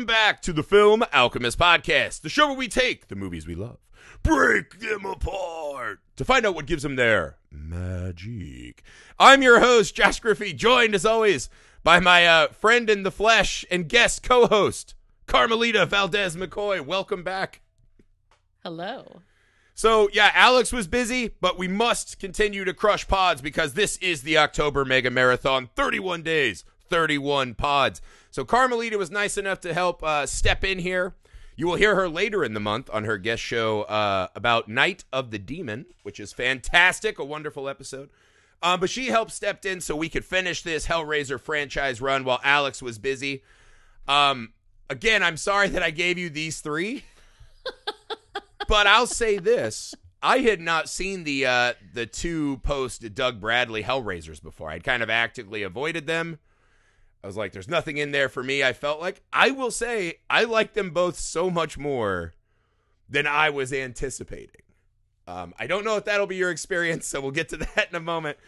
Welcome back to the Film Alchemist Podcast, the show where we take the movies we love, break them apart to find out what gives them their magic. I'm your host, Josh Griffey, joined as always by my uh, friend in the flesh and guest co host, Carmelita Valdez McCoy. Welcome back. Hello. So, yeah, Alex was busy, but we must continue to crush pods because this is the October Mega Marathon 31 days, 31 pods. So, Carmelita was nice enough to help uh, step in here. You will hear her later in the month on her guest show uh, about Night of the Demon, which is fantastic, a wonderful episode. Um, but she helped stepped in so we could finish this Hellraiser franchise run while Alex was busy. Um, again, I'm sorry that I gave you these three but I'll say this: I had not seen the uh, the two post Doug Bradley Hellraisers before. I'd kind of actively avoided them. I was like, "There's nothing in there for me." I felt like I will say I like them both so much more than I was anticipating. Um, I don't know if that'll be your experience, so we'll get to that in a moment.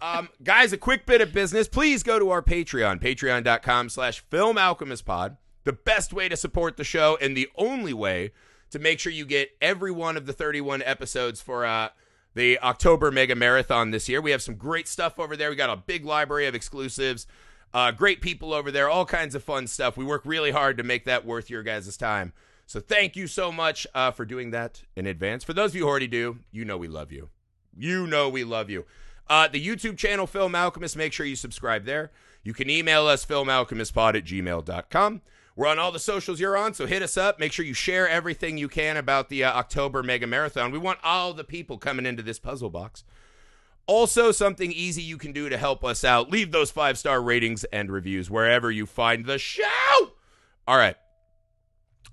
Um, guys, a quick bit of business. Please go to our Patreon, patreon.com slash film alchemist pod. The best way to support the show and the only way to make sure you get every one of the 31 episodes for uh, the October Mega Marathon this year. We have some great stuff over there. We got a big library of exclusives, uh, great people over there, all kinds of fun stuff. We work really hard to make that worth your guys' time. So thank you so much uh, for doing that in advance. For those of you who already do, you know we love you. You know we love you. Uh, the YouTube channel, Film Alchemist, make sure you subscribe there. You can email us, filmalchemistpod at gmail.com. We're on all the socials you're on, so hit us up. Make sure you share everything you can about the uh, October Mega Marathon. We want all the people coming into this puzzle box. Also, something easy you can do to help us out leave those five star ratings and reviews wherever you find the show. All right.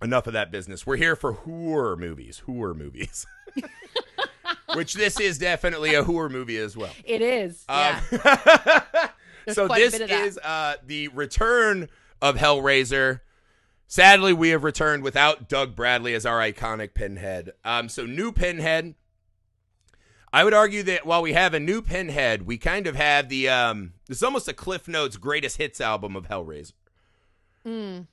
Enough of that business. We're here for horror movies. Horror movies. Which this is definitely a horror movie as well. It is. Um, Yeah. so this bit of that. is uh, the return of Hellraiser. Sadly, we have returned without Doug Bradley as our iconic Pinhead. Um, so new Pinhead. I would argue that while we have a new Pinhead, we kind of have the um, it's almost a Cliff Notes greatest hits album of Hellraiser. Mm.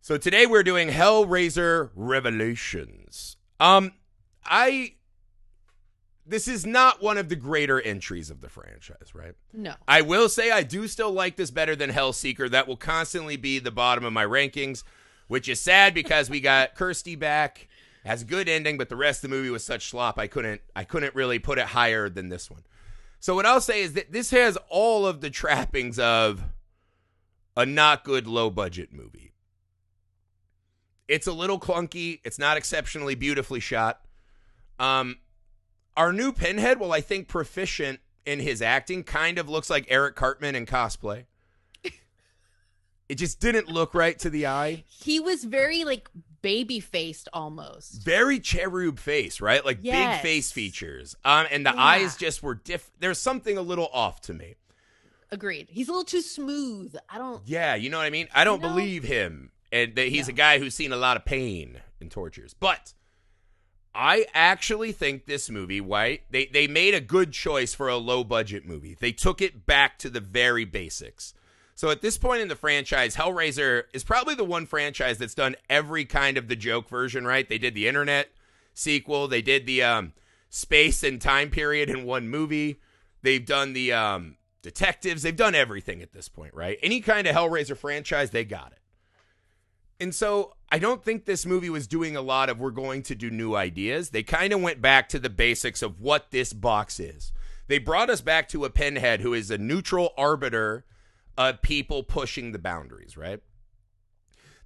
So today we're doing Hellraiser Revelations. Um, I this is not one of the greater entries of the franchise, right? No. I will say I do still like this better than Hellseeker. That will constantly be the bottom of my rankings, which is sad because we got Kirsty back. Has a good ending, but the rest of the movie was such slop I couldn't I couldn't really put it higher than this one. So what I'll say is that this has all of the trappings of a not good low budget movie. It's a little clunky, it's not exceptionally beautifully shot. Um our new Pinhead, well, I think proficient in his acting, kind of looks like Eric Cartman in cosplay. it just didn't look right to the eye. He was very like baby faced almost. Very cherub face, right? Like Yes. big face features. Um, and the Yeah. eyes just were diff. There's something a little off to me. Agreed. He's a little too smooth. I don't. Yeah, you know what I mean. I don't No. believe him, and that he's a guy who's seen a lot of pain and tortures. But I actually think this movie, right? They they made a good choice for a low budget movie. They took it back to the very basics. So at this point in the franchise, Hellraiser is probably the one franchise that's done every kind of the joke version, right? They did the internet sequel, they did the um, space and time period in one movie. They've done the um, detectives, they've done everything at this point, right? Any kind of Hellraiser franchise, they got it. And so I don't think this movie was doing a lot of we're going to do new ideas. They kind of went back to the basics of what this box is. They brought us back to a pinhead who is a neutral arbiter of people pushing the boundaries, right?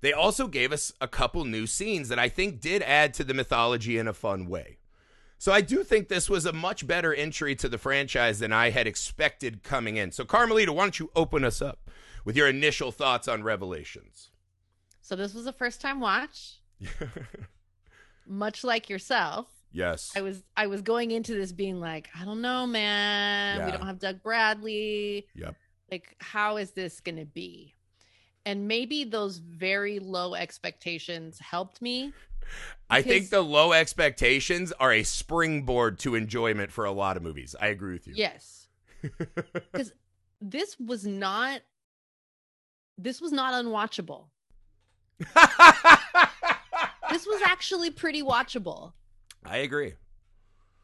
They also gave us a couple new scenes that I think did add to the mythology in a fun way. So I do think this was a much better entry to the franchise than I had expected coming in. So Carmelita, why don't you open us up with your initial thoughts on Revelations? So this was a first time watch. Much like yourself, yes. I was I was going into this being like, I don't know, man. We don't have Doug Bradley. Yep. Like, how is this gonna be? And maybe those very low expectations helped me. I think the low expectations are a springboard to enjoyment for a lot of movies. I agree with you. Yes. Because this was not this was not unwatchable. this was actually pretty watchable. I agree.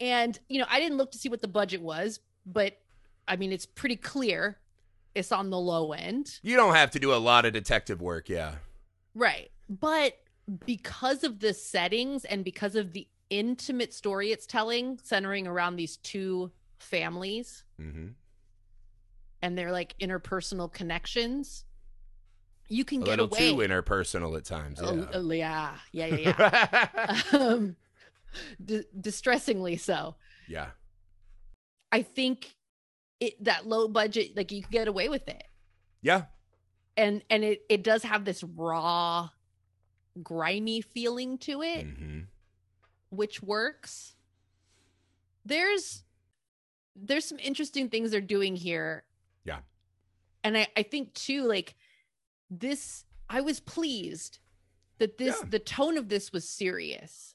And, you know, I didn't look to see what the budget was, but I mean, it's pretty clear on the low end. You don't have to do a lot of detective work, yeah. Right. But because of the settings and because of the intimate story it's telling, centering around these two families Mm-hmm. and their like interpersonal connections, you can A get little away. too interpersonal at times. Oh, Yeah. oh, yeah, yeah, yeah, yeah. um, d- distressingly so. yeah. I think it that low budget, like you can get away with it, Yeah. and and it it does have this raw, grimy feeling to it, Mm-hmm. which works. There's there's some interesting things they're doing here. Yeah. And I, I think too, like this I was pleased that this Yeah. the tone of this was serious.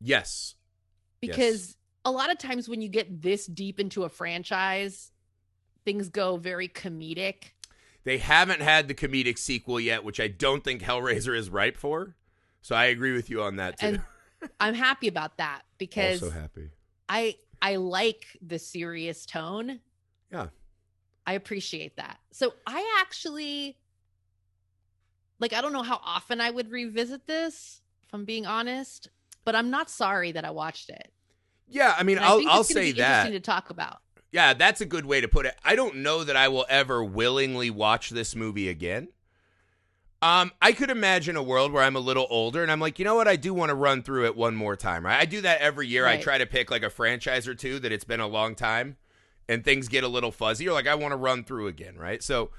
Yes. Because a lot of times when you get this deep into a franchise, things go very comedic. They haven't had the comedic sequel yet, which I don't think Hellraiser is ripe for. So I agree with you on that too. And I'm happy about that because also happy. I I like the serious tone. Yeah. I appreciate that. So I actually like I don't know how often I would revisit this, if I'm being honest, but I'm not sorry that I watched it. Yeah, I mean, And I I'll think I'll it's say that. to talk about. Yeah, that's a good way to put it. I don't know that I will ever willingly watch this movie again. Um, I could imagine a world where I'm a little older and I'm like, you know what? I do want to run through it one more time, right? I do that every year. I try to pick like a franchise or two that it's been a long time and things get a little fuzzy or like I want to run through again, right? So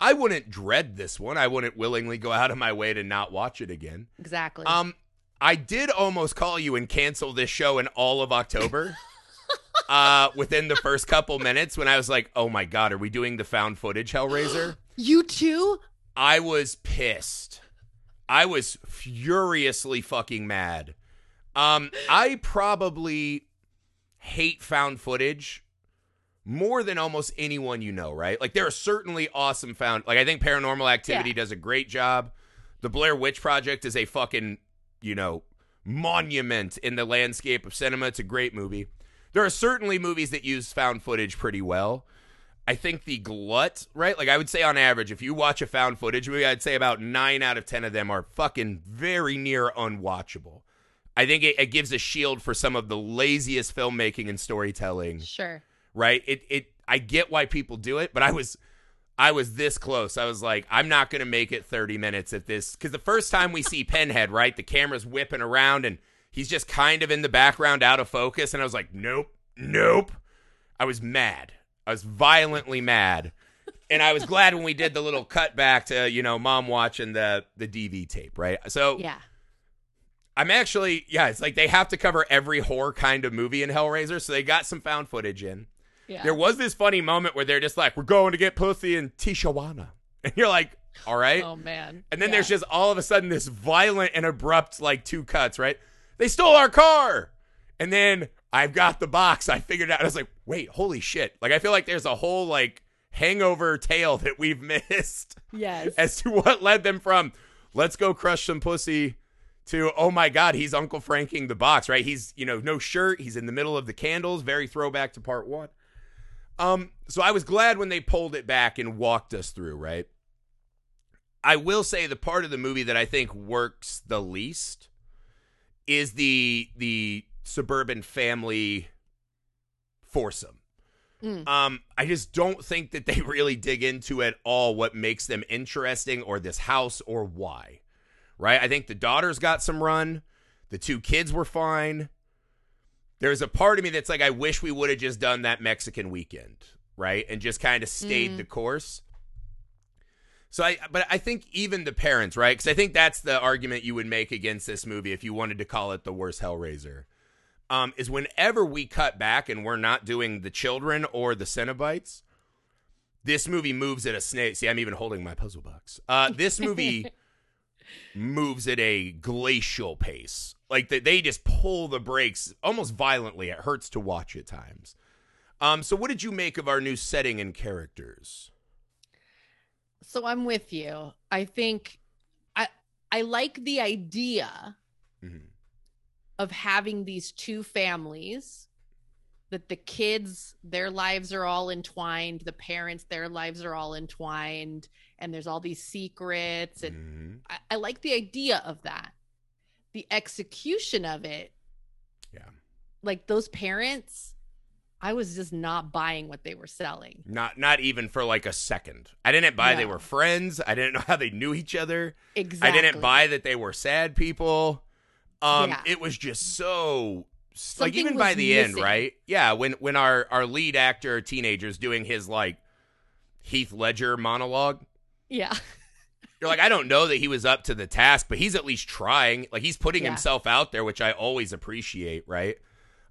I wouldn't dread this one. I wouldn't willingly go out of my way to not watch it again. Exactly. Um, I did almost call you and cancel this show in all of October. uh, within the first couple minutes, when I was like, "Oh my god, are we doing the found footage Hellraiser?" you too? I was pissed. I was furiously fucking mad. Um, I probably hate found footage more than almost anyone you know, right? Like there are certainly awesome found like I think Paranormal Activity Yeah. does a great job. The Blair Witch Project is a fucking, you know, monument in the landscape of cinema. It's a great movie. There are certainly movies that use found footage pretty well. I think the glut, right? Like I would say on average, if you watch a found footage movie, I'd say about nine out of ten of them are fucking very near unwatchable. I think it, it gives a shield for some of the laziest filmmaking and storytelling, Sure. right? It it I get why people do it, but I was I was this close. I was like, I'm not gonna make it 30 minutes at this because the first time we see Pinhead, right, the camera's whipping around and he's just kind of in the background, out of focus, and I was like, nope, nope. I was mad. I was violently mad. And I was glad when we did the little cut back to, you know, mom watching the the DV tape, right? So Yeah. I'm actually, yeah, it's like they have to cover every horror kind of movie in Hellraiser, so they got some found footage in. Yeah. There was this funny moment where they're just like, "We're going to get pussy in Tijuana," and you're like, "All right." oh man. and then Yeah. there's just all of a sudden this violent and abrupt like two cuts, right? They stole our car, and then I've got the box. I figured out. I was like, "Wait, holy shit!" Like I feel like there's a whole like hangover tale that we've missed Yes. as to what led them from let's go crush some pussy to oh my god he's uncle franking the box right he's you know no shirt he's in the middle of the candles very throwback to part one um so i was glad when they pulled it back and walked us through right i will say the part of the movie that i think works the least is the the suburban family foursome Mm. um, I just don't think that they really dig into at all what makes them interesting or this house or why. Right? I think the daughter's got some run. The two kids were fine. There's a part of me that's like, I wish we would have just done that Mexican weekend, right? And just kind of stayed Mm. the course. So I, but I think even the parents, right? Because I think that's the argument you would make against this movie if you wanted to call it the worst Hellraiser um, is whenever we cut back and we're not doing the children or the Cenobites, this movie moves at a snake. See, I'm even holding my puzzle box. Uh, this movie moves at a glacial pace. Like they, they just pull the brakes almost violently. It hurts to watch at times. Um, so what did you make of our new setting and characters? So I'm with you. I think I I like the idea Mhm. of having these two families that the kids their lives are all entwined the parents their lives are all entwined and there's all these secrets and Mhm. I, I like the idea of that the execution of it Yeah. like those parents i was just not buying what they were selling Not not even for like a second. I didn't buy they were friends. I didn't know how they knew each other. exactly I didn't buy that they were sad people. Um Yeah. it was just so like even by the end, right? Yeah, when when our our lead actor teenager's doing his like Heath Ledger monologue, yeah you're like I don't know that he was up to the task, but he's at least trying. Like he's putting Yeah. himself out there, which I always appreciate, right?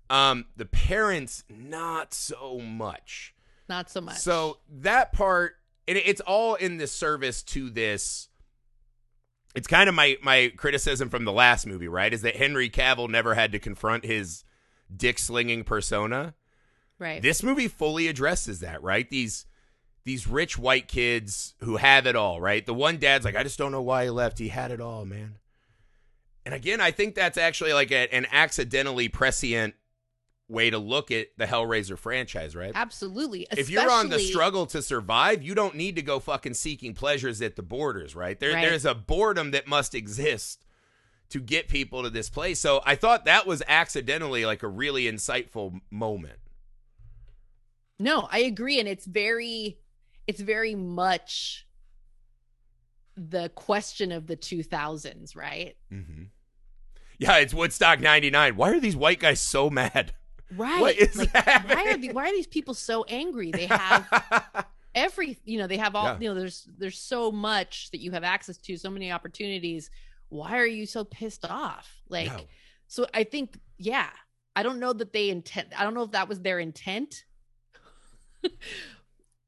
Um the parents not so much. not so much So that part, and it- it's all in the service to this. It's kind of my my criticism from the last movie, right? Is that Henry Cavill never had to confront his dick slinging persona. right This movie fully addresses that, right? These these rich white kids who have it all, right? The one dad's like, I just don't know why he left. He had it all, man. And again, I think that's actually like a, an accidentally prescient way to look at the Hellraiser franchise, right? absolutely if you're on the struggle to survive, you don't need to go fucking seeking pleasures at the borders, right? There, Right. There's a boredom that must exist to get people to this place. So I thought that was accidentally like a really insightful moment. No, I agree, and it's very, it's very much the question of the two thousands, right? Mm-hmm. Yeah, it's Woodstock '99. Why are these white guys so mad? Right. What is like, happening? why are the, why are these people so angry? They have every, you know, they have all, Yeah. you know, there's there's so much that you have access to, so many opportunities. Why are you so pissed off? Like, No. so I think, yeah, I don't know that they intent. I don't know if that was their intent,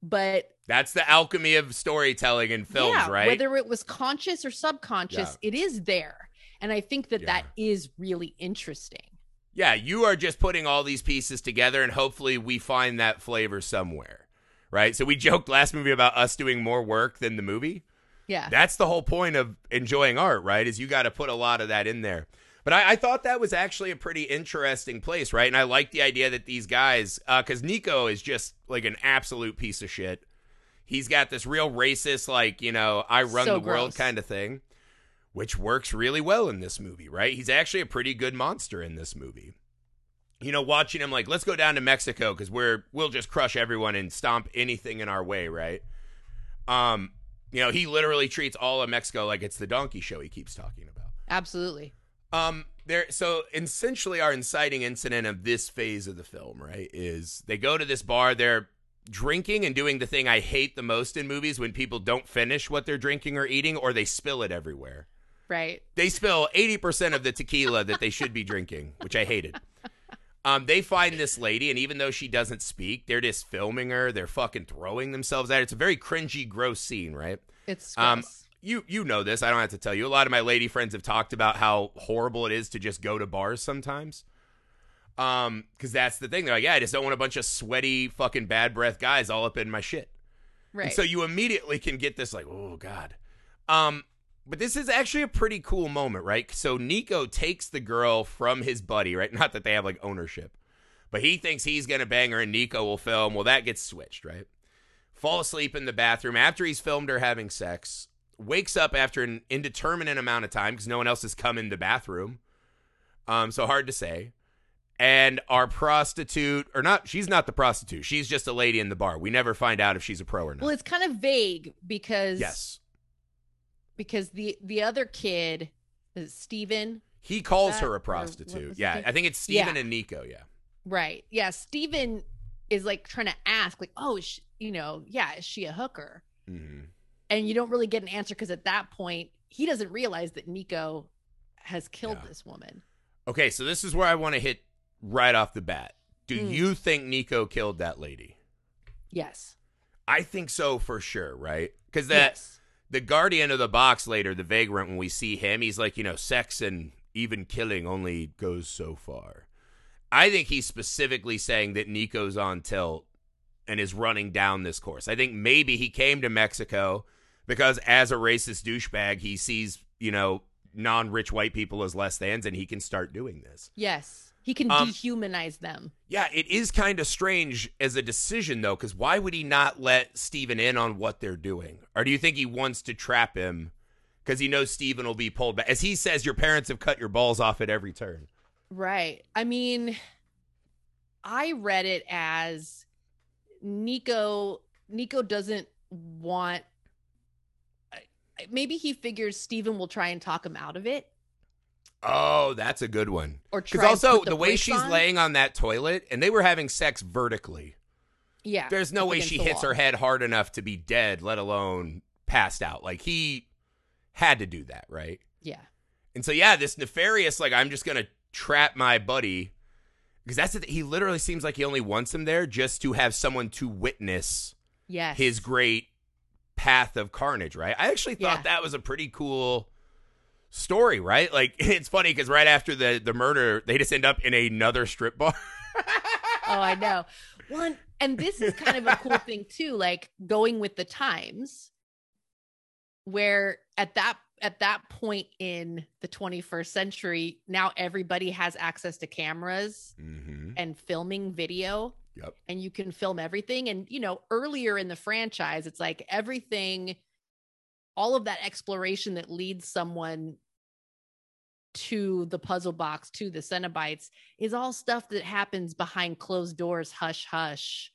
but That's the alchemy of storytelling in films, yeah, right? Whether it was conscious or subconscious, it is there. And I think that that is really interesting. Yeah, you are just putting all these pieces together, and hopefully we find that flavor somewhere, right? So we joked last movie about us doing more work than the movie. Yeah. That's the whole point of enjoying art, right? Is you got to put a lot of that in there. But I, I thought that was actually a pretty interesting place, right? And I like the idea that these guys, because Nico is just like an absolute piece of shit. He's got this real racist, like, you know, I run So the world kind of thing, which works really well in this movie, right? He's actually a pretty good monster in this movie. You know, watching him like, let's go down to Mexico because we're we'll just crush everyone and stomp anything in our way, right? Um, you know, he literally treats all of Mexico like it's the donkey show he keeps talking about. Absolutely. Um, there. So essentially, our inciting incident of this phase of the film, right, is they go to this bar. They're drinking and doing the thing I hate the most in movies when people don't finish what they're drinking or eating, or they spill it everywhere. Right. They spill eighty percent of the tequila that they should be drinking, which I hated. Um, they find this lady, and even though she doesn't speak, they're just filming her. They're fucking throwing themselves at her. It's a very cringy, gross scene, right? It's Um. You you know this. I don't have to tell you. A lot of my lady friends have talked about how horrible it is to just go to bars sometimes. Um, because that's the thing. They're like, yeah, I just don't want a bunch of sweaty, fucking bad breath guys all up in my shit. right. And so you immediately can get this like, oh god. Um, but this is actually a pretty cool moment, right? So Nico takes the girl from his buddy, right? Not that they have like ownership, but he thinks he's gonna bang her, and Nico will film. Well, that gets switched, right? Fall asleep in the bathroom after he's filmed her having sex. Wakes up after an indeterminate amount of time because no one else has come in the bathroom. Um, so hard to say. And our prostitute, or not, she's not the prostitute. She's just a lady in the bar. We never find out if she's a pro or not. well, it's kind of vague because Yes. because the the other kid is Steven, He calls her a prostitute. Yeah. I think it's Steven Yeah. and Nico. Yeah. right? Yeah, Steven is like trying to ask like, "Oh, is she, you know, yeah, is she a hooker?" hmm And you don't really get an answer because at that point, he doesn't realize that Nico has killed Yeah. this woman. Okay. So this is where I want to hit right off the bat. Do Mm. you think Nico killed that lady? Yes. I think so for sure, right? Because that yes. the guardian of the box later, the vagrant, when we see him, he's like, you know, sex and even killing only goes so far. I think he's specifically saying that Nico's on tilt and is running down this course. I think maybe he came to Mexico, because as a racist douchebag, he sees, you know, non rich white people as less thans and he can start doing this. Yes. He can Um, dehumanize them. Yeah, it is kind of strange as a decision, though, because why would he not let Steven in on what they're doing? Or do you think he wants to trap him because he knows Steven will be pulled back? As he says, your parents have cut your balls off at every turn. Right. I mean, I read it as Nico Nico doesn't want maybe he figures Steven will try and talk him out of it Oh, that's a good one. or Because also, put the, way she's on. laying on that toilet, and they were having sex vertically. Yeah. There's no way she hits wall. her head hard enough to be dead, let alone passed out. Like, he had to do that, right? Yeah. And so, yeah, this nefarious, like, I'm just going to trap my buddy. Because that's the he literally seems like he only wants him there just to have someone to witness Yes. his great path of carnage, right? I actually thought Yeah. that was a pretty cool story, right? Like, it's funny because right after the, the murder, they just end up in another strip bar. Oh, I know. One and this is kind of a cool thing too, like going with the times where at that at that point in the 21st century, now everybody has access to cameras mm-hmm. and filming video Yep. and you can film everything and you know earlier in the franchise it's like everything all of that exploration that leads someone to the puzzle box to the cenobites is all stuff that happens behind closed doors hush hush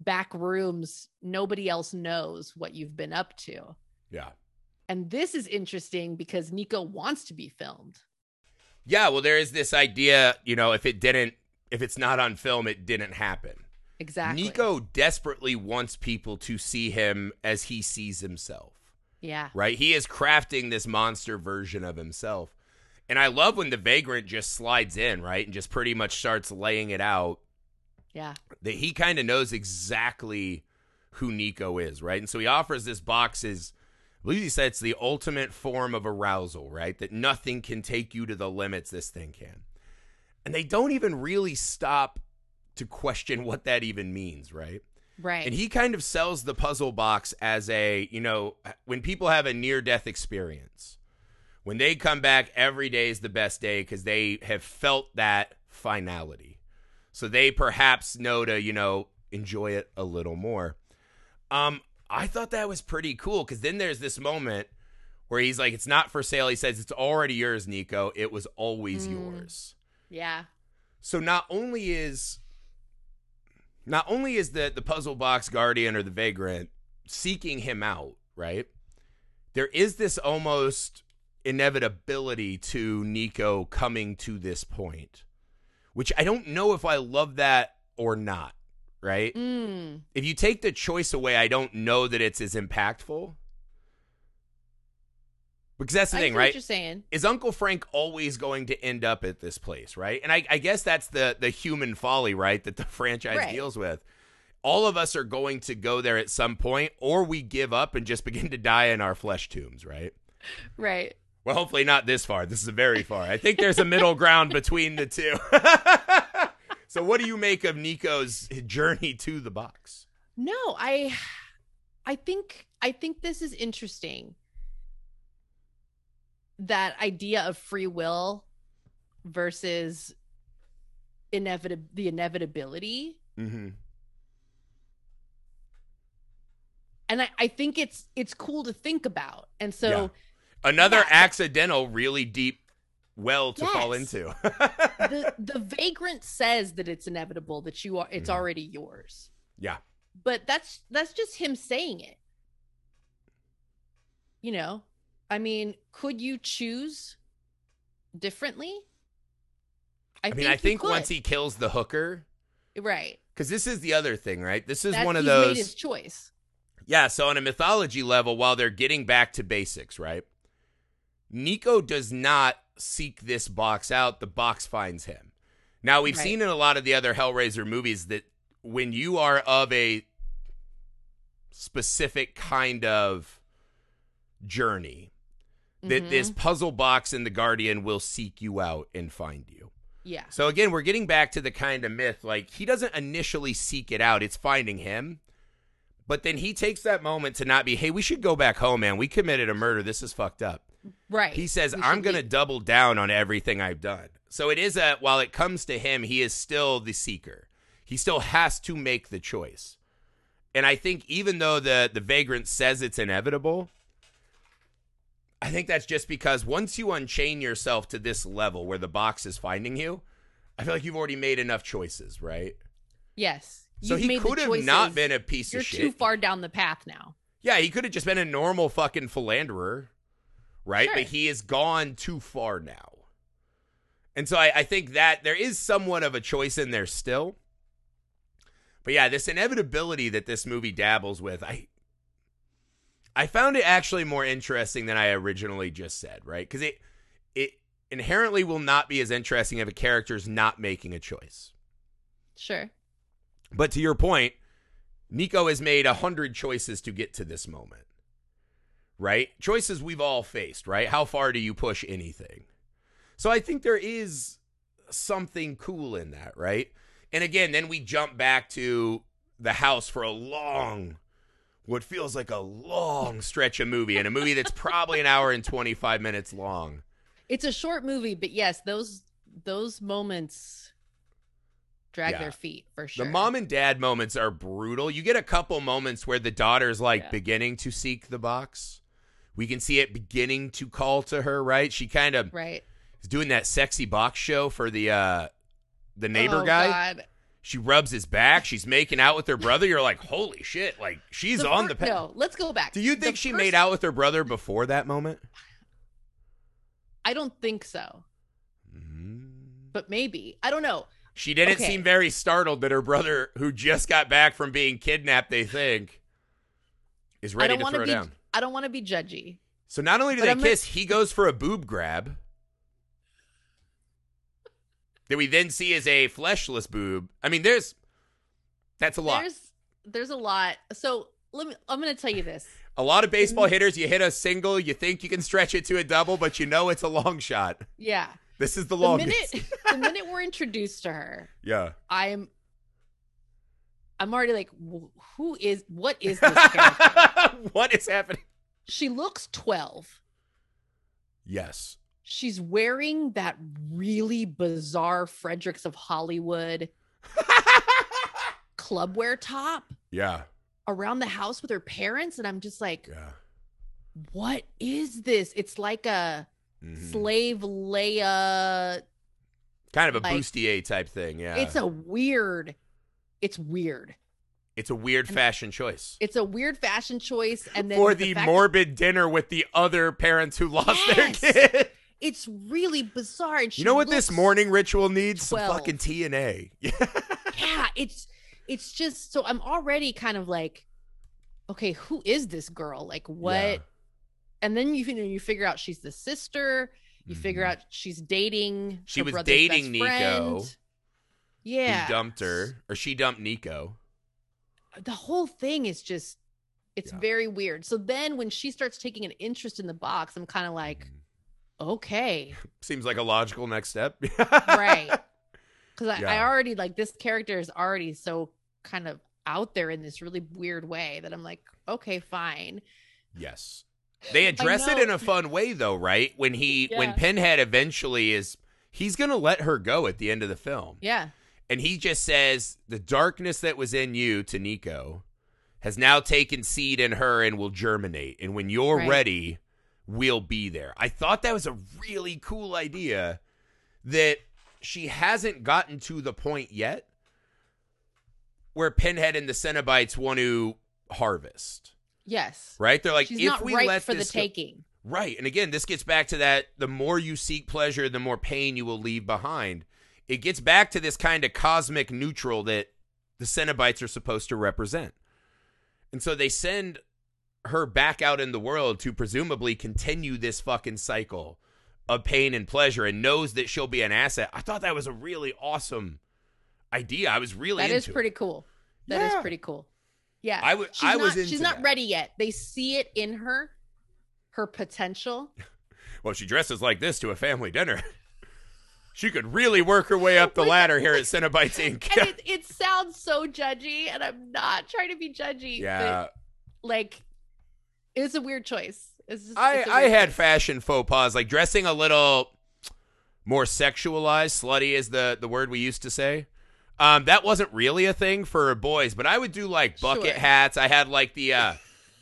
back rooms nobody else knows what you've been up to Yeah. and this is interesting because nico wants to be filmed Yeah, well, there is this idea, you know, if it didn't, if it's not on film, it didn't happen. exactly Nico desperately wants people to see him as he sees himself, yeah right? He is crafting this monster version of himself. And I love when the vagrant just slides in, right? And just pretty much starts laying it out yeah that he kind of knows exactly who Nico is, right? And so he offers this box as I believe he said it's the ultimate form of arousal, right? That nothing can take you to the limits this thing can. And they don't even really stop to question what that even means, right? right And he kind of sells the puzzle box as a, you know, when people have a near death experience, when they come back, every day is the best day because they have felt that finality. So they perhaps know to, you know, enjoy it a little more. Um, I thought that was pretty cool because then there's this moment where he's like, it's not for sale. He says, it's already yours, Nico. It was always Mm. yours. Yeah So not only is not only is the the puzzle box guardian or the vagrant seeking him out, right? There is this almost inevitability to Nico coming to this point, which I don't know if I love that or not, right? mm. If you take the choice away, I don't know that it's as impactful. Because that's the I thing, right? what you're saying is Uncle Frank always going to end up at this place, right? And I, I guess that's the the human folly, right, that the franchise Right. deals with. All of us are going to go there at some point, or we give up and just begin to die in our flesh tombs, right? right Well, hopefully not this far. This is very far. I think there's a middle ground between the two. so, what do you make of Nico's journey to the box? No, I I think I think this is interesting. That idea of free will versus inevitable the inevitability. Mm-hmm. And I, I think it's it's cool to think about. And so Yeah. Another Yeah. accidental, really deep well to fall into. the the vagrant says that it's inevitable, that you are it's Mhm. already yours. yeah. but that's that's just him saying it you know i mean could you choose differently I, mean, I think could. once he kills the hooker, right because this is the other thing, right? This is That's- one of those. his choice Yeah, so on a mythology level, while they're getting back to basics, right? Nico does not seek this box out, the box finds him. Now, we've Right. seen in a lot of the other Hellraiser movies that when you are of a specific kind of journey, that Mhm. this puzzle box and the Guardian will seek you out and find you. yeah So again, we're getting back to the kind of myth like he doesn't initially seek it out, it's finding him. But then he takes that moment to not be, hey, we should go back home, man. We committed a murder. This is fucked up. Right. He says, We I'm should going to leave. double down on everything I've done. So it is a, while it comes to him, he is still the seeker. He still has to make the choice. And I think even though the, the vagrant says it's inevitable, I think that's just because once you unchain yourself to this level where the box is finding you, I feel like you've already made enough choices, right? Yes. So he could have not been a piece You're of shit. You're too far down the path now. Yeah, he could have just been a normal fucking philanderer, right? Sure. But he has gone too far now. And so I, I think that there is somewhat of a choice in there still. But yeah, this inevitability that this movie dabbles with, I I found it actually more interesting than I originally just said, right? Because it it inherently will not be as interesting if a character's not making a choice. Sure. But to your point, Nico has made a hundred choices to get to this moment. Right? Choices we've all faced, right? How far do you push anything? So I think there is something cool in that, right? And again, then we jump back to the house for a long, what feels like a long stretch of movie, and a movie that's probably an hour and 25 minutes long. It's a short movie, but yes, those those moments drag Yeah. their feet for sure. The mom and dad moments are brutal. You get a couple moments where the daughter's like Yeah. beginning to seek the box. We can see it beginning to call to her, right? She kind of right? is doing that sexy box show for the uh the neighbor Oh, guy. God. She rubs his back. She's making out with her brother. You're like, holy shit! Like she's The on fir- the. Pa- no, let's go back. Do you The think she first- made out with her brother before that moment? I don't think so, Mm. but maybe. I don't know. She didn't Okay. seem very startled that her brother, who just got back from being kidnapped, they think, is ready to throw be. down. I don't want to be judgy. So not only do But they I'm kiss, he goes for a boob grab. That we then see as a fleshless boob. I mean, there's that's a lot. There's there's a lot. So let me. I'm going to tell you this. a lot of baseball hitters, you hit a single, you think you can stretch it to a double, but you know it's a long shot. Yeah. This is the The longest. minute the minute we're introduced to her, yeah. I'm I'm already like, who is what is this character? what is happening? she looks 12. Yes. She's wearing that really bizarre Fredericks of Hollywood clubwear top yeah. around the house with her parents and I'm just like, Yeah. what is this? It's like a Mhm. slave Leia. Kind of a like- bustier type thing. Yeah. It's a weird. It's weird. it's a weird and- fashion choice. It's a weird fashion choice, and then For the the morbid dinner with the other parents who lost Yes. their kid. It's really bizarre. and she You know what this morning ritual needs? Some fucking TNA. Yeah. It's it's just so I'm already kind of like, okay, who is this girl? Like what? Yeah. And then you you, know, you figure out she's the sister. You figure Mhm. out she's dating. She was dating Nico, friend. Yeah, Who dumped her, or she dumped Nico. the whole thing is just it's Yeah. very weird. So then when she starts taking an interest in the box, I'm kind of like, okay, Seems like a logical next step. right. Because I, I already like this character is already so kind of out there in this really weird way that I'm like, okay, fine. Yes. They address it in a fun way though, right? When he when Pinhead eventually is he's going to let her go at the end of the film. Yeah. And he just says the darkness that was in you to Nico has now taken seed in her and will germinate. And when you're Right. ready, we'll be there. I thought that was a really cool idea that she hasn't gotten to the point yet where Pinhead and the Cenobites want to harvest. Yes. Right? They're like, She's if not we right let for the this go- taking. Right. And again, this gets back to that the more you seek pleasure, the more pain you will leave behind. It gets back to this kind of cosmic neutral that the Cenobites are supposed to represent. And so they send her back out in the world to presumably continue this fucking cycle of pain and pleasure and knows that she'll be an asset. I thought that was a really awesome idea. I was really That is pretty it. cool. That is Yeah. pretty cool. Yeah. I w- she's I was not, into she's not that. ready yet. They see it in her, her potential. Well, she dresses like this to a family dinner. She could really work her way up the ladder here at Cenobites Inc. and it, it sounds so judgy, and I'm not trying to be judgy. yeah. but, like it was a weird choice. It's just, I it's I had choice. fashion faux pas, like dressing a little more sexualized. Slutty is the the word we used to say. Um, that wasn't really a thing for boys, but I would do like bucket Sure. hats. I had like the uh,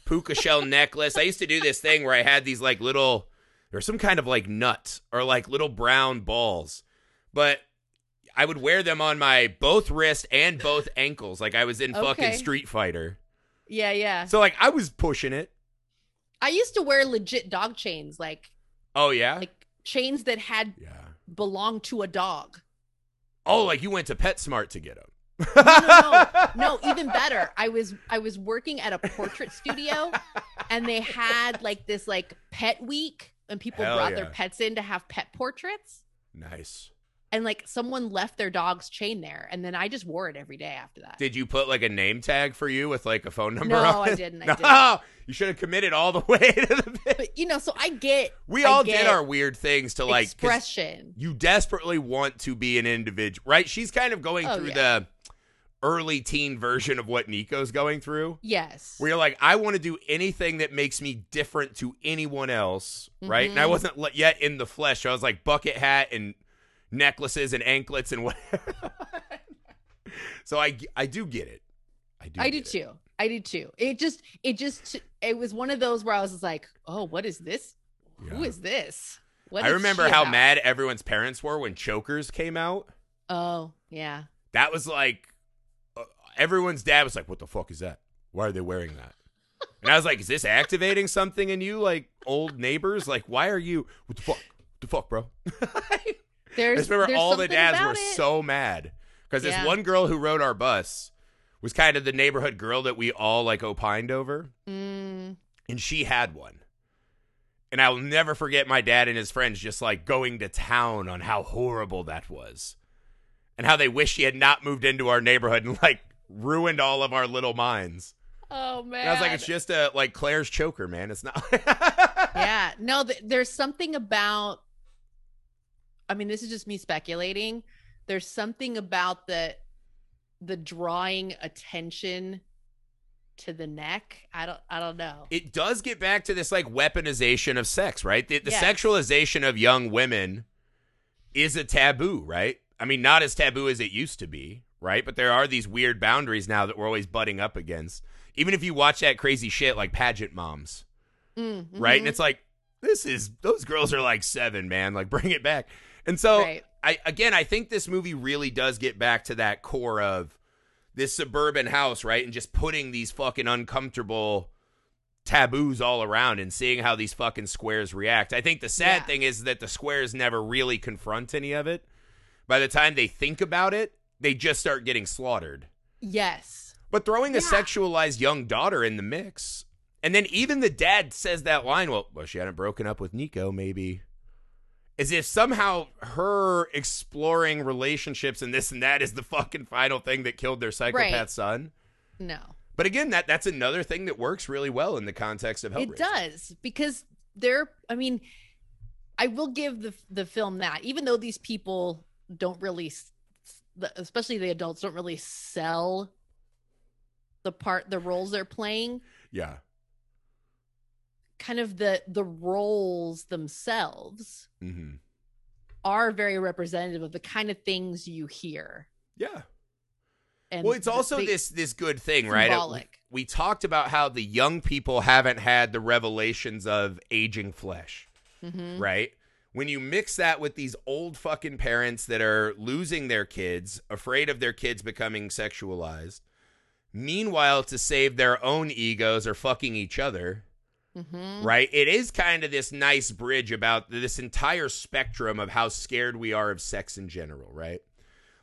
puka shell necklace. I used to do this thing where I had these like little, or some kind of like nut or like little brown balls, but I would wear them on my both wrist and both ankles, like I was in fucking Street Fighter. Yeah, yeah. So like I was pushing it. I used to wear legit dog chains, like Oh yeah, like chains that had yeah. belonged to a dog. Oh, like you went to PetSmart to get them. No, no, no, no. Even better. I was I was working at a portrait studio, and they had like this like pet week, and people Hell brought their pets in to have pet portraits. Nice. And like someone left their dog's chain there, and then I just wore it every day after that. Did you put like a name tag for you with like a phone number No, on I it? didn't, I no, didn't. you should have committed all the way to the bit. but you know, so I get We I all get did our weird things to like expression. you desperately want to be an individual, right? She's kind of going Oh, through yeah. the early teen version of what Nico's going through. Yes. Where you're like, I want to do anything that makes me different to anyone else, right? And I Mhm. wasn't yet in the flesh. so I was like bucket hat and necklaces and anklets and whatever. so I, I do get it. I do. I do get it. too. I do too. It just, it just, it was one of those where I was like, oh, what is this? Who Yeah. is this? What I is remember how about? mad everyone's parents were when Chokers came out. Oh, yeah. That was like uh, everyone's dad was like, "What the fuck is that? Why are they wearing that?" And I was like, "Is this activating something in you, like old neighbors? Like, why are you? What the fuck? What the fuck, bro?" I just remember there's all the dads were it. so mad because this one girl who rode our bus was kind of the neighborhood girl that we all like opined over, Mm, and she had one. And I will never forget my dad and his friends just like going to town on how horrible that was. And how they wish she had not moved into our neighborhood and like ruined all of our little minds. oh man. And I was like, it's just a like Claire's choker, man. It's not. yeah. No, th- there's something about. I mean, this is just me speculating. There's something about the the drawing attention to the neck. I don't. I don't know. It does get back to this like weaponization of sex, right? The, the Yes. sexualization of young women is a taboo, right? I mean, not as taboo as it used to be, right? But there are these weird boundaries now that we're always butting up against. Even if you watch that crazy shit like pageant moms, Mm, right? And mhm. it's like, this is those girls are like seven, man. Like, bring it back. And so, Right. I again, I think this movie really does get back to that core of this suburban house, right? And just putting these fucking uncomfortable taboos all around and seeing how these fucking squares react. I think the sad Yeah. thing is that the squares never really confront any of it. By the time they think about it, they just start getting slaughtered. yes. But throwing a sexualized young daughter in the mix, and then even the dad says that line, well, well, she hadn't broken up with Nico, maybe. As if somehow her exploring relationships and this and that is the fucking final thing that killed their psychopath Right. son. No. But again, that that's another thing that works really well in the context of Hellraiser. It does because they're. I mean, I will give the the film that even though these people don't really, especially the adults, don't really sell the part the roles they're playing. Yeah. Kind of the the roles themselves hmm are very representative of the kind of things you hear. Yeah. And well, it's also they- this this good thing, right? It- we talked about how the young people haven't had the revelations of aging flesh. Mhm. right? When you mix that with these old fucking parents that are losing their kids, afraid of their kids becoming sexualized, meanwhile, to save their own egos or fucking each other, Mhm. right? It is kind of this nice bridge about this entire spectrum of how scared we are of sex in general, right?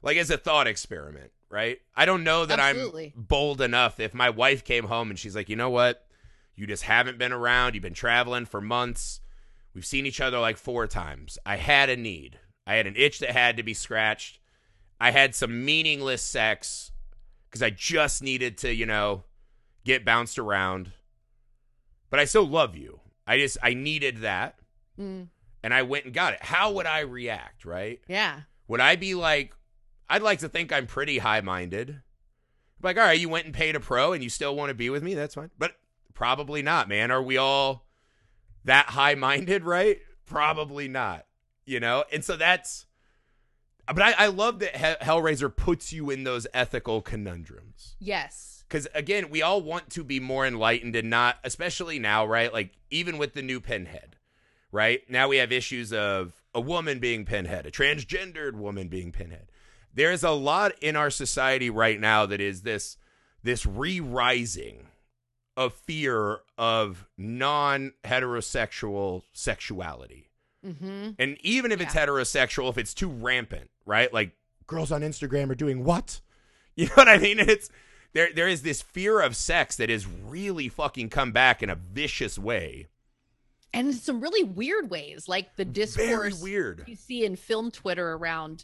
Like as a thought experiment, right? I don't know that Absolutely. I'm bold enough if my wife came home and she's like, you know what? You just haven't been around. You've been traveling for months. We've seen each other like four times. I had a need. I had an itch that had to be scratched. I had some meaningless sex because I just needed to, you know, get bounced around. But I still love you. I just I needed that. Mm. and I went and got it, how would I react, right? Yeah. Would I be like, I'd like to think I'm pretty high minded. Like, all right, you went and paid a pro and you still want to be with me? That's fine. But probably not, man. Are we all that high minded, right? Probably not, you know? And so that's, but I, I love that Hell- Hellraiser puts you in those ethical conundrums. Yes. Because again, we all want to be more enlightened and not, especially now, right? Like, even with the new Pinhead, right? Now we have issues of a woman being Pinhead, a transgendered woman being Pinhead. There's a lot in our society right now that is this this re-rising of fear of non-heterosexual sexuality. Mm-hmm. And even if it's heterosexual, if it's too rampant, right? Like girls on Instagram are doing what? You know what I mean? It's there there is this fear of sex that has really fucking come back in a vicious way. And in some really weird ways, like the Very discourse weird. you see in film Twitter around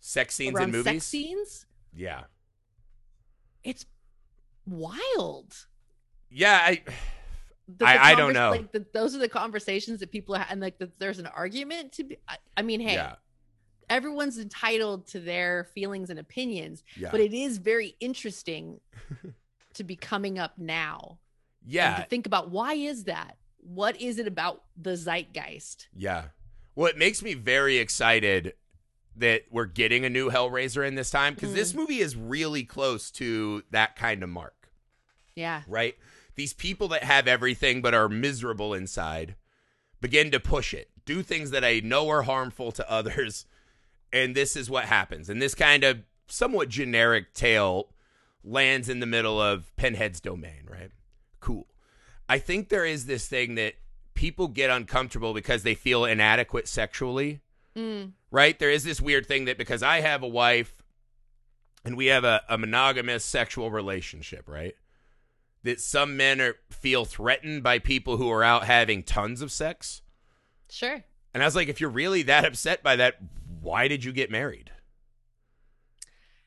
Sex scenes around in movies. sex scenes. Yeah. It's wild. Yeah, I The- I- the I don't know. Like the, those are the conversations that people have, and like that there's an argument to be. I, I mean, hey, yeah. Everyone's entitled to their feelings and opinions, Yeah. but it is very interesting to be coming up now. and yeah. to think about why is that? What is it about the zeitgeist? Yeah. Well, it makes me very excited that we're getting a new Hellraiser in this time because this mm. movie is really close to that kind of mark. Yeah. right? These people that have everything but are miserable inside begin to push it, do things that I know are harmful to others, and this is what happens. And this kind of somewhat generic tale lands in the middle of Pinhead's domain, right? Cool. I think there is this thing that people get uncomfortable because they feel inadequate sexually Mm. right? There is this weird thing that because I have a wife and we have a, a monogamous sexual relationship, right? That some men are feel threatened by people who are out having tons of sex. Sure. And I was like, if you're really that upset by that, why did you get married?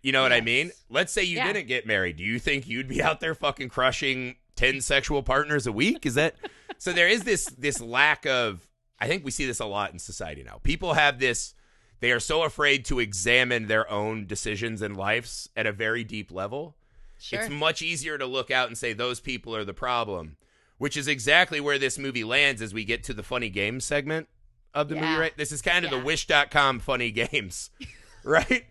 You know what I mean? Let's say you Yeah. didn't get married. Do you think you'd be out there fucking crushing 10 sexual partners a week? Is that So there is this this lack of I think we see this a lot in society now. People have this they are so afraid to examine their own decisions and lives at a very deep level. Sure. It's much easier to look out and say those people are the problem, which is exactly where this movie lands as we get to the funny games segment of the movie, right? This is kind of Yeah. the wish.com funny games, right?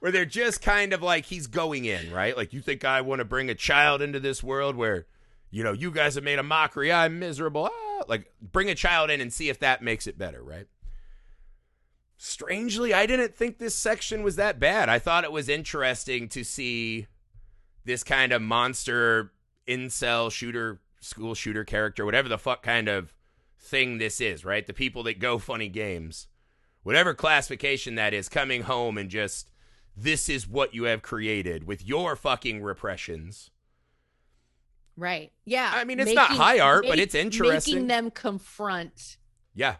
where they're just kind of like he's going in, right? Like you think I want to bring a child into this world where you know, you guys have made a mockery. I'm miserable. Ah, like bring a child in and see if that makes it better, right? Strangely, I didn't think this section was that bad. I thought it was interesting to see this kind of monster incel shooter, school shooter character, whatever the fuck kind of thing this is, right? The people that go funny games, whatever classification that is, coming home and just, this is what you have created with your fucking repressions. right. Yeah. I mean, it's not high art, but it's interesting. Making them confront Yeah.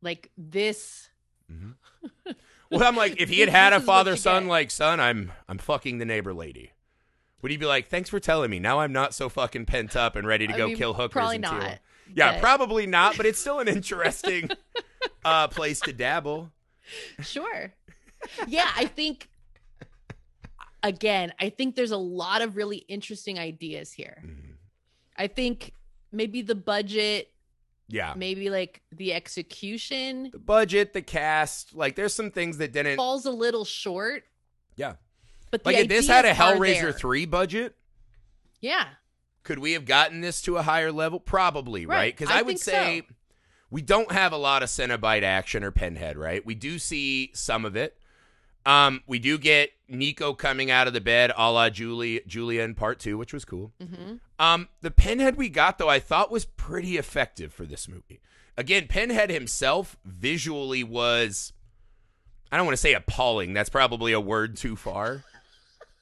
like this. Mm-hmm. Well, I'm like, if he had had a father son, like, son, I'm I'm fucking the neighbor lady. Would he be like, thanks for telling me? Now I'm not so fucking pent up and ready to I go mean, kill hookers. Probably not. Yeah, but- probably not, but it's still an interesting uh, place to dabble. Sure. Yeah, I think again, I think there's a lot of really interesting ideas here. Mhm. I think maybe the budget, Yeah. maybe like the execution The budget, the cast, like there's some things that didn't. falls a little short. Yeah. But Like if this had a Hellraiser 3 budget, Yeah. Could we have gotten this to a higher level? Probably, right? Right. Because I I, would say so. we don't have a lot of Cenobite action or Pinhead, right? We do see some of it. Um, we do get Nico coming out of the bed, a la Julie, Julia in part two, which was cool. hmm Um, the Pinhead we got though, I thought was pretty effective for this movie. Again, Pinhead himself visually was, I don't want to say appalling. That's probably a word too far.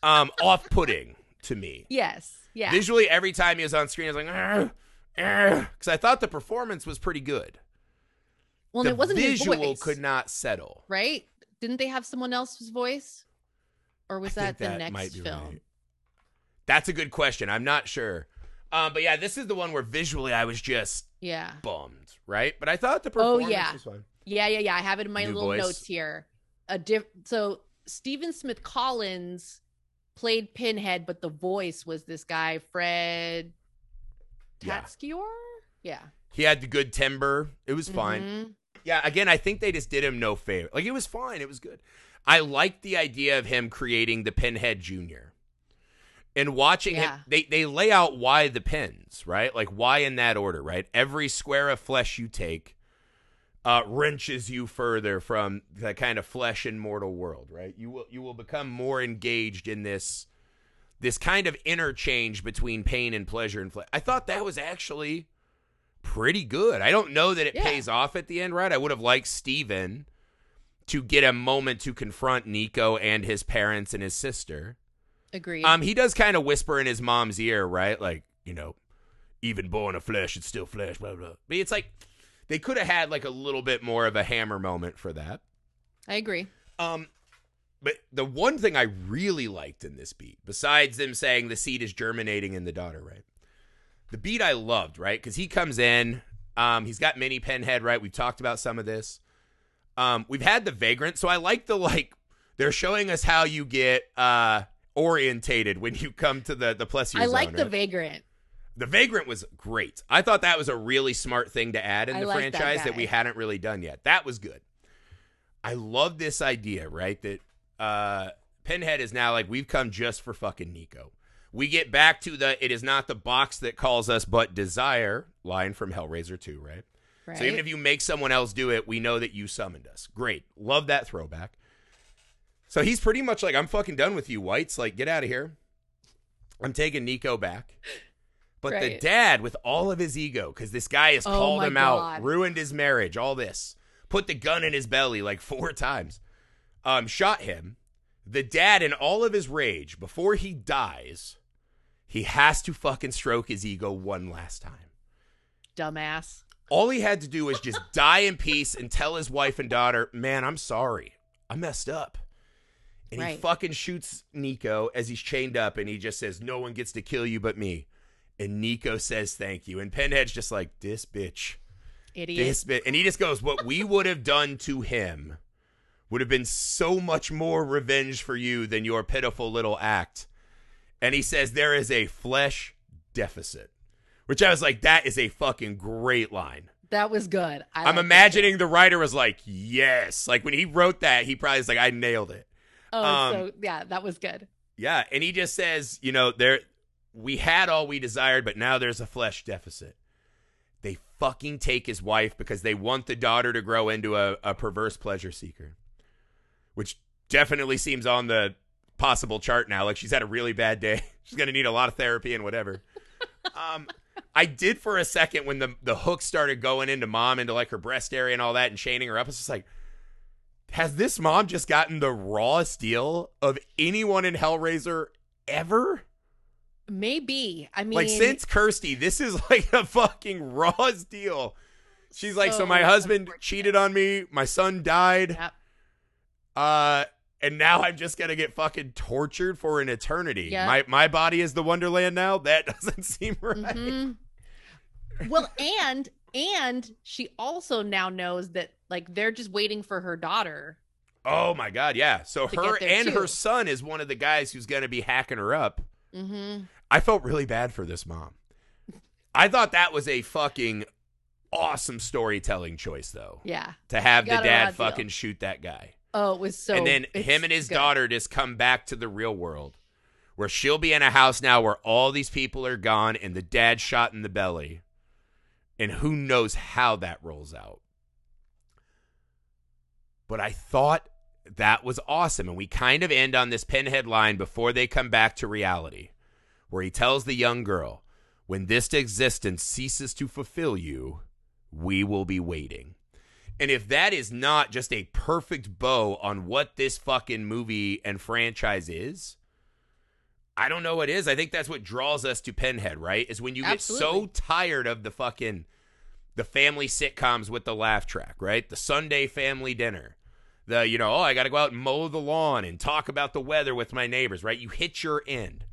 Um, off-putting to me. Yes. Yeah. Visually, every time he was on screen, I was like, because I thought the performance was pretty good. well, the it wasn't visual his voice, could not settle. right? Didn't they have someone else's voice? Or was that the that might next be film? right. That's a good question. I'm not sure. Um, but yeah, this is the one where visually I was just Yeah. bummed, right? But I thought the performance Oh, yeah. was fine. Yeah, yeah, yeah. I have it in my New little voice. notes here. A diff- so Stephan Smith Collins played Pinhead, but the voice was this guy, Fred Yeah. Yeah. He had the good timber. It was fine. Mhm. Yeah, again, I think they just did him no favor. Like it was fine. It was good. I liked the idea of him creating the Pinhead Junior. And watching Yeah. him, they they lay out why the pins, right? Like why in that order, right? Every square of flesh you take uh, wrenches you further from the kind of flesh and mortal world, right? You will you will become more engaged in this this kind of interchange between pain and pleasure and flesh. I thought that was actually pretty good. I don't know that it Yeah. pays off at the end, right? I would have liked Steven to get a moment to confront Nico and his parents and his sister. Agreed. Um, he does kind of whisper in his mom's ear, right? Like, you know, even born of flesh, it's still flesh, blah, blah. But it's like they could have had like a little bit more of a hammer moment for that. I agree. Um, but the one thing I really liked in this beat, besides them saying the seed is germinating in the daughter, right? The beat I loved, right? Because he comes in, um, he's got mini Pinhead, right? We've talked about some of this. Um, we've had the vagrant, so I like the like they're showing us how you get uh orientated when you come to the the Plessier I like zone, the right? vagrant. The Vagrant was great. I thought that was a really smart thing to add in I the that franchise that, guy. we hadn't really done yet. That was good. I love this idea, right? That uh Pinhead is now like we've come just for fucking Nico. We get back to the it is not the box that calls us but desire line from Hellraiser 2, right? Right. So even if you make someone else do it, we know that you summoned us. Great. Love that throwback. So he's pretty much like, I'm fucking done with you, whites. Like, get out of here. I'm taking Nico back. But the dad, with all of his ego, because this guy has Oh called him out, ruined his marriage, all this, put the gun in his belly like four times, um, shot him. The dad, in all of his rage, before he dies, he has to fucking stroke his ego one last time. dumbass. All he had to do was just die in peace and tell his wife and daughter, man, I'm sorry. I messed up. And he fucking shoots Nico as he's chained up and he just says, No one gets to kill you but me. And Nico says thank you. And Pinhead's just like, This bitch. Idiot. This bitch. And he just goes, What we would have done to him would have been so much more revenge for you than your pitiful little act. And he says, There is a flesh deficit. Which I was like, That is a fucking great line. that was good. I I'm liked it. imagining the writer was like, yes. Like when he wrote that, he probably was like, I nailed it. Oh, um, so yeah, that was good. Yeah. And he just says, you know, there we had all we desired, but now there's a flesh deficit. They fucking take his wife because they want the daughter to grow into a, a perverse pleasure seeker. Which definitely seems on the possible chart now. Like she's had a really bad day. She's gonna need a lot of therapy and whatever. um I did for a second when the the hook started going into mom into like her breast area and all that and chaining her up. It's just like, has this mom just gotten the rawest deal of anyone in Hellraiser ever? Maybe. I mean, like since Kirsty, this is like a fucking rawest deal. She's like, so So my husband cheated on me, my son died, Yep. uh, and now I'm just gonna get fucking tortured for an eternity. Yeah. My my body is the Wonderland now. That doesn't seem right. Mhm. Well, and and she also now knows that like they're just waiting for her daughter. Oh my god, yeah. So her and her son is one of the guys who's gonna be hacking her up. Mm-hmm. I felt really bad for this mom. I thought that was a fucking awesome storytelling choice, though, Yeah. to have the dad raw deal. fucking shoot that guy. Oh, it was so. and then him and his good. daughter just come back to the real world where she'll be in a house now where all these people are gone and the dad shot in the belly. And who knows how that rolls out. But I thought that was awesome. And we kind of end on this pinhead line before they come back to reality, where he tells the young girl, When this existence ceases to fulfill you, we will be waiting. And if that is not just a perfect bow on what this fucking movie and franchise is, I don't know what is. I think that's what draws us to Pinhead, right? Is when you get so tired of the fucking the family sitcoms with the laugh track, right? The Sunday family dinner. The, you know, oh, I got to go out and mow the lawn and talk about the weather with my neighbors, right? You hit your end.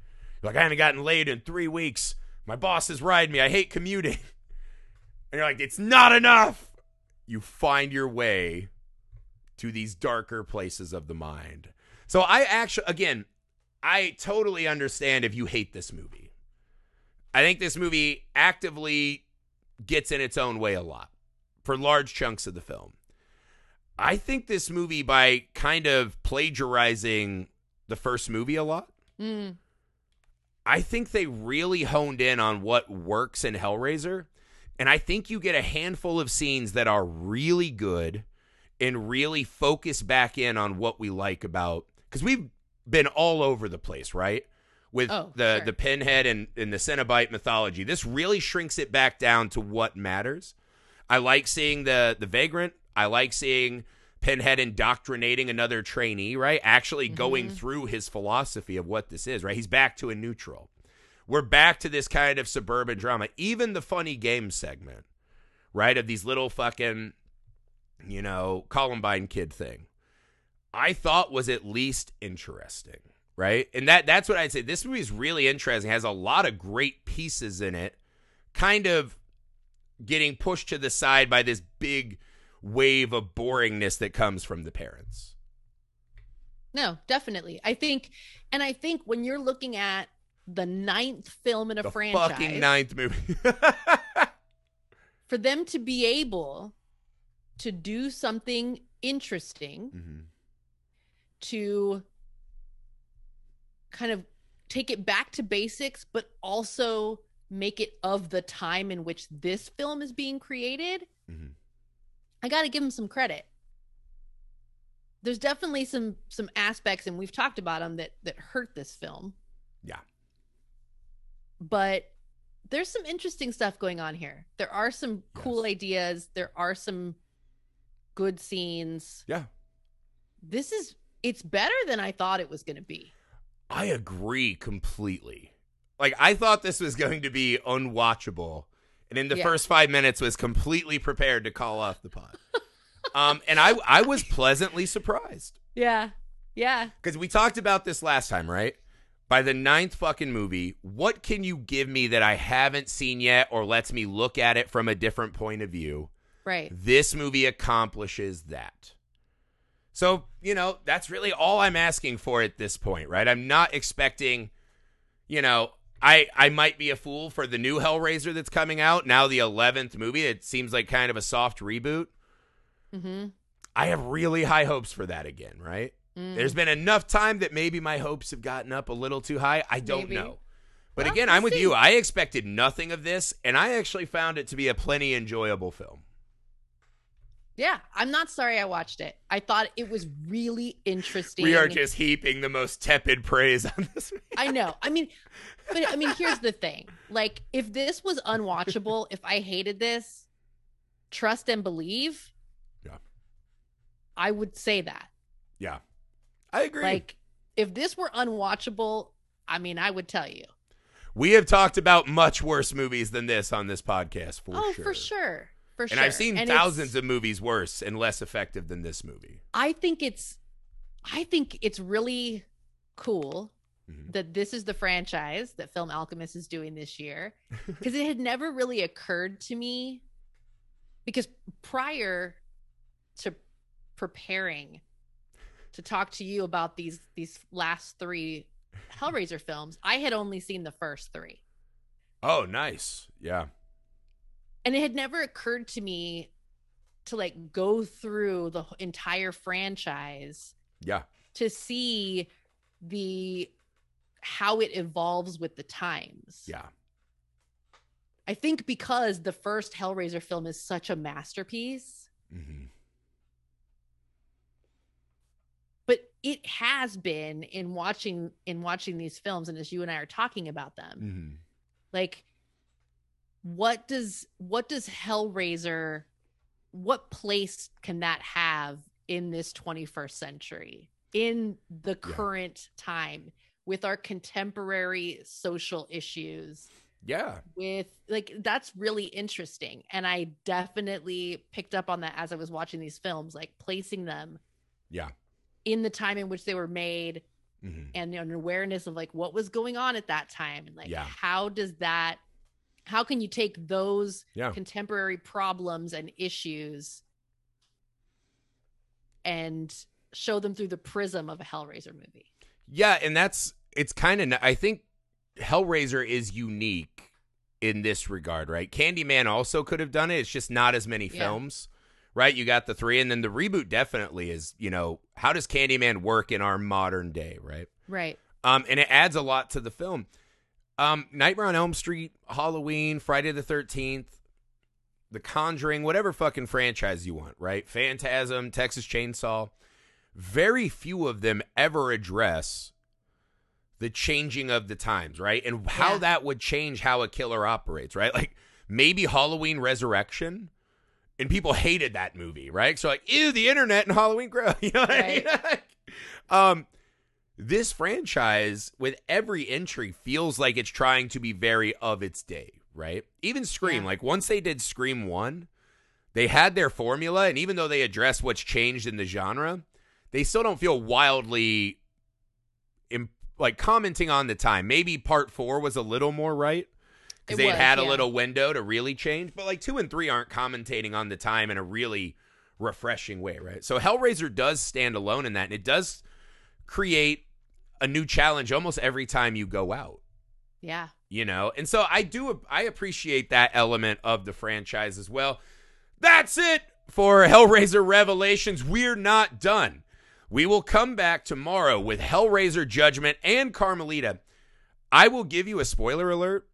You're like, I haven't gotten laid in three weeks. My boss is riding me. I hate commuting. And you're like, it's not enough. You find your way to these darker places of the mind. So I actually, again, I totally understand if you hate this movie. I think this movie actively gets in its own way a lot for large chunks of the film. I think this movie, by kind of plagiarizing the first movie a lot, Mm. I think they really honed in on what works in Hellraiser. And I think you get a handful of scenes that are really good and really focus back in on what we like about because we've been all over the place, right? With Oh, the sure. the pinhead and, and the Cenobite mythology. This really shrinks it back down to what matters. I like seeing the the vagrant. I like seeing Pinhead indoctrinating another trainee, right? Actually going mm-hmm. through his philosophy of what this is, right? He's back to a neutral. We're back to this kind of suburban drama. Even the funny game segment, right? Of these little fucking, you know, Columbine kid thing. I thought was at least interesting, right? And that that's what I'd say. This movie is really interesting. Has a lot of great pieces in it. Kind of getting pushed to the side by this big wave of boringness that comes from the parents. No, definitely. I think, and I think when you're looking at the ninth film in a the franchise, fucking ninth movie. for them to be able to do something interesting, Mhm. to kind of take it back to basics, but also make it of the time in which this film is being created, Mhm. I got to give him some credit. There's definitely some some aspects, and we've talked about them that that hurt this film. Yeah. but there's some interesting stuff going on here. There are some cool Yes. ideas. There are some good scenes. Yeah. This is it's better than I thought it was going to be. I agree completely. Like I thought this was going to be unwatchable, and in the Yeah. first five minutes was completely prepared to call off the pod. um, and I I was pleasantly surprised Yeah. Yeah. because we talked about this last time, right? By the ninth fucking movie, what can you give me that I haven't seen yet, or lets me look at it from a different point of view? Right. This movie accomplishes that. So, you know, that's really all I'm asking for at this point, right? I'm not expecting, you know, I I might be a fool for the new Hellraiser that's coming out, now the 11th movie. It seems like kind of a soft reboot. Mm-hmm. I have really high hopes for that again, right? Mm. There's been enough time that maybe my hopes have gotten up a little too high. I don't Maybe. know. But Well, again, I'm with see. you. I expected nothing of this, and I actually found it to be a plenty enjoyable film. Yeah, I'm not sorry I watched it. I thought it was really interesting. We are just heaping the most tepid praise on this. I know. I mean, but I mean, here's the thing. Like, if this was unwatchable, if I hated this, trust and believe. Yeah. I would say that. Yeah, I agree. Like, if this were unwatchable, I mean, I would tell you. we have talked about much worse movies than this on this podcast for oh, sure. for sure. For And sure. I've seen And thousands of movies worse and less effective than this movie. I think it's, I think it's really cool Mhm. that this is the franchise that Film Alchemist is doing this year because it had never really occurred to me because prior to preparing to talk to you about these these last three Hellraiser films, I had only seen the first 3. Oh, nice. Yeah. And it had never occurred to me to like go through the entire franchise Yeah. to see the how it evolves with the times. Yeah. I think because the first Hellraiser film is such a masterpiece, hmm but it has been in watching in watching these films and as you and I are talking about them. hmm Like what does what does Hellraiser what place can that have in this 21st century? In the Yeah. current time with our contemporary social issues? Yeah. with like that's really interesting and i definitely picked up on that as i was watching these films like placing them Yeah. in the time in which they were made hmm and an awareness of like what was going on at that time and like Yeah. how does that how can you take those Yeah. contemporary problems and issues and show them through the prism of a Hellraiser movie? Yeah, and that's it's kind of I think Hellraiser is unique in this regard, right? Candyman also could have done it. It's just not as many Yeah. films. Right? You got the 3 and then the reboot definitely is, you know, how does Candyman work in our modern day, right? Right. Um and it adds a lot to the film. Um Nightmare on Elm Street, Halloween, Friday the 13th, The Conjuring, whatever fucking franchise you want, right? Phantasm, Texas Chainsaw. Very few of them ever address the changing of the times, right? And how Yeah. that would change how a killer operates, right? Like maybe Halloween Resurrection, and people hated that movie, right? So like, ew, the internet and Halloween grow. You know what I mean? um, this franchise with every entry feels like it's trying to be very of its day, right? Even Scream, Yeah. like once they did Scream one, they had their formula, and even though they address what's changed in the genre, they still don't feel wildly im- like commenting on the time. Maybe part four was a little more right because they had a little window to really change, but like two and three aren't commentating on the time in a really refreshing way, right? So Hellraiser does stand alone in that, and it does create a new challenge almost every time you go out. Yeah. you know? And so i do i appreciate that element of the franchise as well. That's it for hellraiser revelations. We're not done. We will come back tomorrow with hellraiser judgment and carmelita. I will give you a spoiler alert.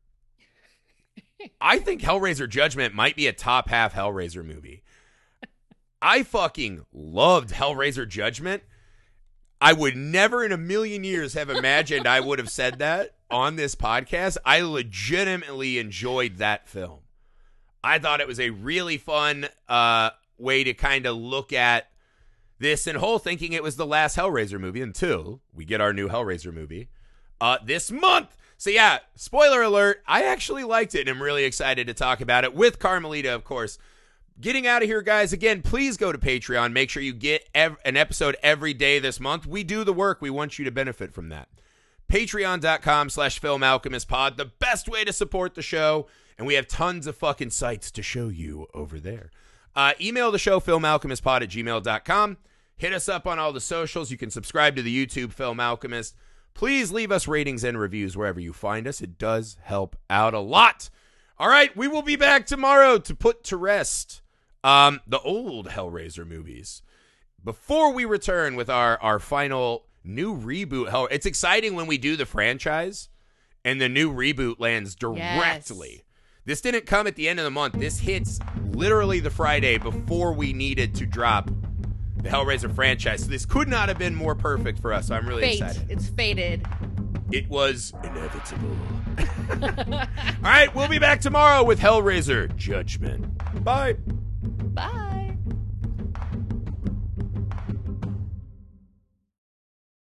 I think hellraiser judgment might be a top half hellraiser movie. I fucking loved hellraiser judgment I would never in a million years have imagined I would have said that on this podcast. I legitimately enjoyed that film. I thought it was a really fun uh, way to kind of look at this and whole thinking it was the last Hellraiser movie until we get our new Hellraiser movie uh, this month. So, yeah, spoiler alert, I actually liked it and I'm really excited to talk about it with Carmelita, of course. Getting out of here, guys. Again, please go to Patreon. Make sure you get ev- an episode every day this month. We do the work. We want you to benefit from that. Patreon.com slash Film Alchemist Pod, the best way to support the show. And we have tons of fucking sites to show you over there. Uh, email the show, filmalchemistpod at gmail.com. Hit us up on all the socials. You can subscribe to the YouTube Film Alchemist. Please leave us ratings and reviews wherever you find us. It does help out a lot. All right, we will be back tomorrow to put to rest um, the old Hellraiser movies. Before we return with our our final new reboot, Hell, it's exciting when we do the franchise and the new reboot lands directly. Yes. This didn't come at the end of the month. This hits literally the Friday before we needed to drop the Hellraiser franchise. So this could not have been more perfect for us. So I'm really Fate. excited. It's fated. It was inevitable. All right, we'll be back tomorrow with Hellraiser Judgment. Bye. Bye.